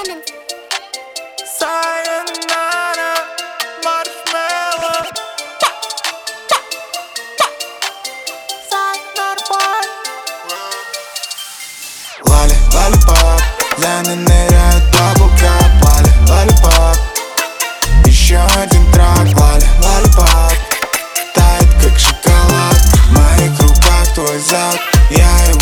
Diamond. Sayonara, marshmallow Лали, лалипап Лены ныряют баблкап Лали, лалипап Еще один трак Лали, лалипап Тает как шоколад В моих руках твой зад Я его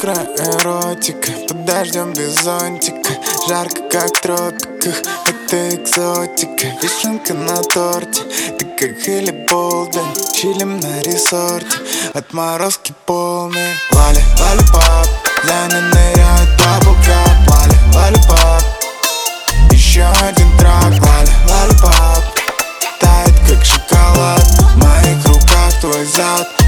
искра эротика Под дождем без зонтика. Жарко как в тропиках Это экзотика. Вишенка на торте Ты как Хелли Болден Чилим на ресорте Отморозки полные. Лали, лали, пап Ляны ныряют бабл кап. Лали, лали, пап Еще один трак. Лали, лали, пап Тает как шоколад. В моих руках твой зад.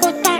puta